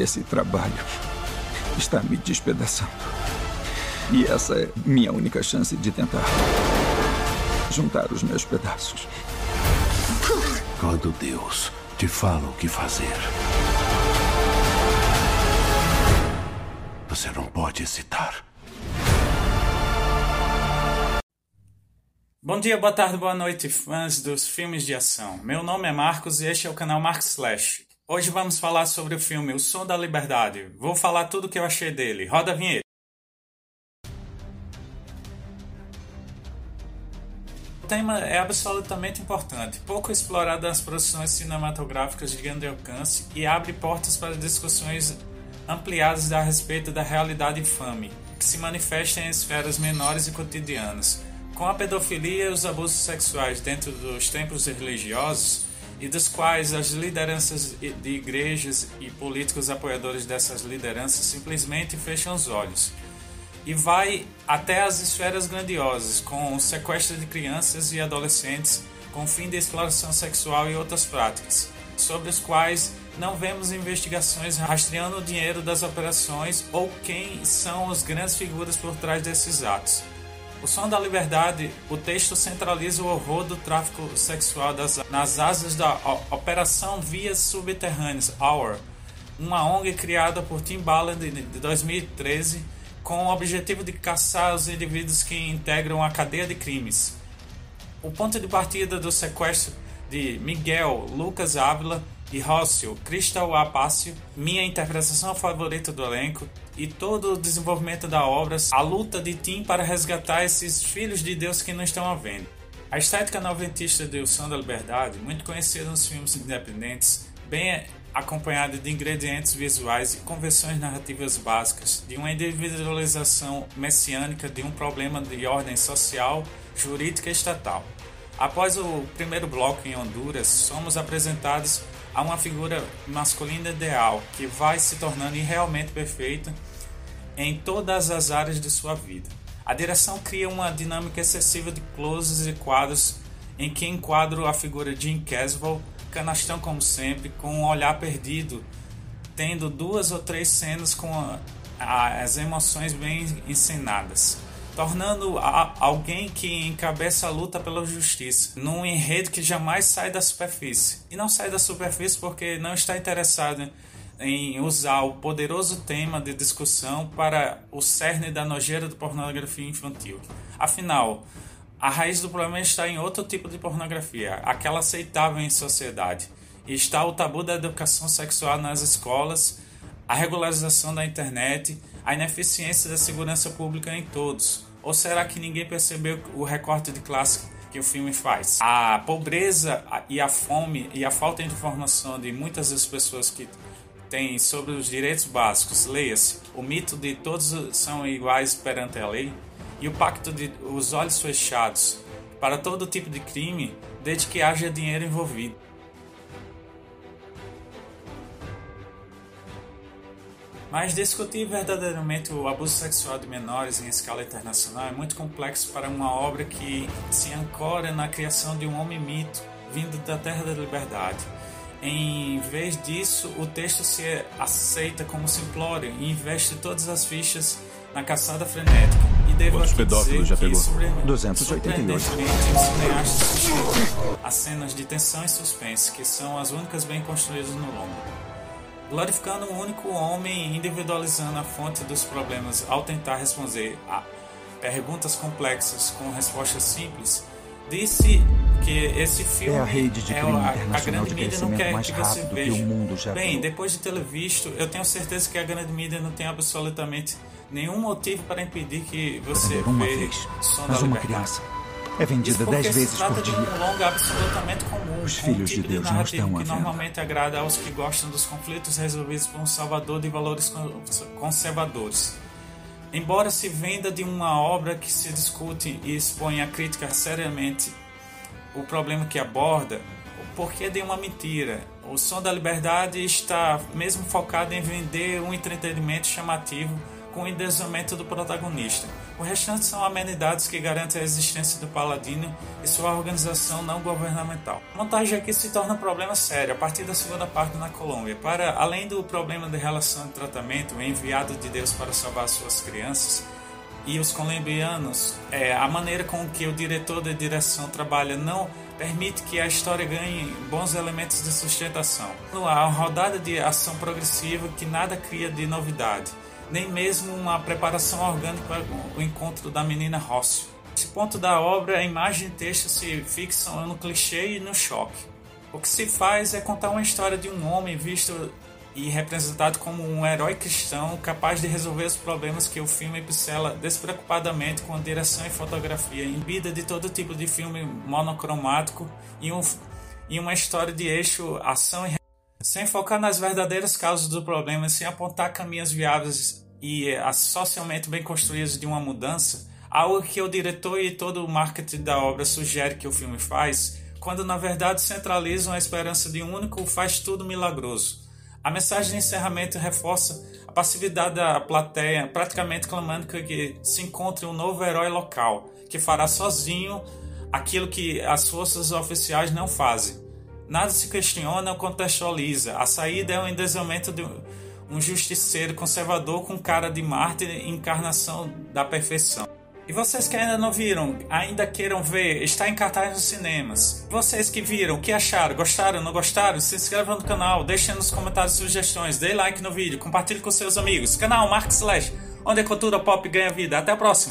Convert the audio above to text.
Esse trabalho está me despedaçando. E essa é minha única chance de tentar juntar os meus pedaços. Quando Deus te fala o que fazer, você não pode hesitar. Bom dia, boa tarde, boa noite, fãs dos filmes de ação. Meu nome é Marcos e este é o canal Marcos Slash. Hoje vamos falar sobre o filme O Som da Liberdade. Vou falar tudo o que eu achei dele. Roda a vinheta. O tema é absolutamente importante, pouco explorado nas produções cinematográficas de grande alcance e abre portas para discussões ampliadas a respeito da realidade infame, que se manifesta em esferas menores e cotidianas com a pedofilia e os abusos sexuais dentro dos templos religiosos e dos quais as lideranças de igrejas e políticos apoiadores dessas lideranças simplesmente fecham os olhos. E vai até as esferas grandiosas, com o sequestro de crianças e adolescentes com fim de exploração sexual e outras práticas, sobre os quais não vemos investigações rastreando o dinheiro das operações ou quem são as grandes figuras por trás desses atos. O Som da Liberdade, o texto centraliza o horror do tráfico sexual das, nas asas da Operação Vias Subterrâneas, Hour, uma ONG criada por Tim Ballard de 2013 com o objetivo de caçar os indivíduos que integram a cadeia de crimes. O ponto de partida do sequestro de Miguel Lucas Ávila e Rócio, Crystal Apácio, minha interpretação favorita do elenco e todo o desenvolvimento da obra, a luta de Tim para resgatar esses filhos de Deus que não estão à venda. A estética noventista de O da Liberdade, muito conhecida nos filmes independentes, bem acompanhada de ingredientes visuais e convenções narrativas básicas, de uma individualização messiânica de um problema de ordem social, jurídica e estatal. Após o primeiro bloco em Honduras, somos apresentados a uma figura masculina ideal que vai se tornando irrealmente perfeita em todas as áreas de sua vida. A direção cria uma dinâmica excessiva de closes e quadros em que enquadro a figura de Jim Caswell, canastão como sempre, com um olhar perdido, tendo duas ou três cenas com a, a, as emoções bem encenadas tornando a, alguém que encabeça a luta pela justiça, num enredo que jamais sai da superfície. E não sai da superfície porque não está interessado em usar o poderoso tema de discussão para o cerne da nojeira da pornografia infantil. Afinal, a raiz do problema está em outro tipo de pornografia, aquela aceitável em sociedade. E está o tabu da educação sexual nas escolas, a regularização da internet a ineficiência da segurança pública em todos? Ou será que ninguém percebeu o recorte de classe que o filme faz? A pobreza e a fome e a falta de informação de muitas das pessoas que têm sobre os direitos básicos, leia-se, o mito de todos são iguais perante a lei e o pacto de os olhos fechados para todo tipo de crime, desde que haja dinheiro envolvido. Mas discutir verdadeiramente o abuso sexual de menores em escala internacional é muito complexo para uma obra que se ancora na criação de um homem-mito vindo da Terra da Liberdade. Em vez disso, o texto se aceita como simplório e investe todas as fichas na caçada frenética. E devo Quantos pedófilos já pegou? 288. os cineastas as cenas de tensão e suspense, que são as únicas bem construídas no longo glorificando um único homem individualizando a fonte dos problemas ao tentar responder a perguntas complexas com respostas simples, disse que esse filme é a rede de crime é a, internacional a grande de mídia não quer mais que você rápido veja. que o mundo já Bem, depois de tê-lo visto, eu tenho certeza que a grande mídia não tem absolutamente nenhum motivo para impedir que você veja vez, Som da Liberdade. criança é vendida dez vezes por dia. um comum, Os com um filhos de Deus não estão à que normalmente agrada aos que gostam dos conflitos resolvidos por um salvador de valores con- conservadores. Embora se venda de uma obra que se discute e expõe a crítica seriamente o problema que aborda, o porquê de uma mentira. O Som da Liberdade está mesmo focado em vender um entretenimento chamativo com o endeusamento do protagonista. O restante são amenidades que garantem a existência do paladino e sua organização não governamental. A montagem aqui se torna um problema sério a partir da segunda parte na Colômbia. Para além do problema de relação de tratamento, o enviado de Deus para salvar suas crianças, e os colombianos, é, a maneira com que o diretor de direção trabalha não permite que a história ganhe bons elementos de sustentação. Há uma rodada de ação progressiva que nada cria de novidade, nem mesmo uma preparação orgânica para o encontro da menina Rócio. Esse ponto da obra, a imagem e texto se fixam no clichê e no choque. O que se faz é contar uma história de um homem visto e representado como um herói cristão capaz de resolver os problemas que o filme pincela despreocupadamente com direção e fotografia, imbida de todo tipo de filme monocromático e, um, e uma história de eixo ação e sem focar nas verdadeiras causas do problema, sem apontar caminhos viáveis e as socialmente bem construídos de uma mudança, algo que o diretor e todo o marketing da obra sugere que o filme faz, quando na verdade centralizam a esperança de um único faz tudo milagroso. A mensagem de encerramento reforça a passividade da plateia, praticamente clamando que se encontre um novo herói local, que fará sozinho aquilo que as forças oficiais não fazem. Nada se questiona ou contextualiza. A saída é o endeusamento de um justiceiro conservador com cara de mártir e encarnação da perfeição. E vocês que ainda não viram, ainda queiram ver, está em cartaz nos cinemas. Vocês que viram, o que acharam? Gostaram, não gostaram? Se inscrevam no canal, deixem nos comentários sugestões, dê like no vídeo, compartilhe com seus amigos. Canal Mark Slash, onde a cultura pop ganha vida. Até a próxima!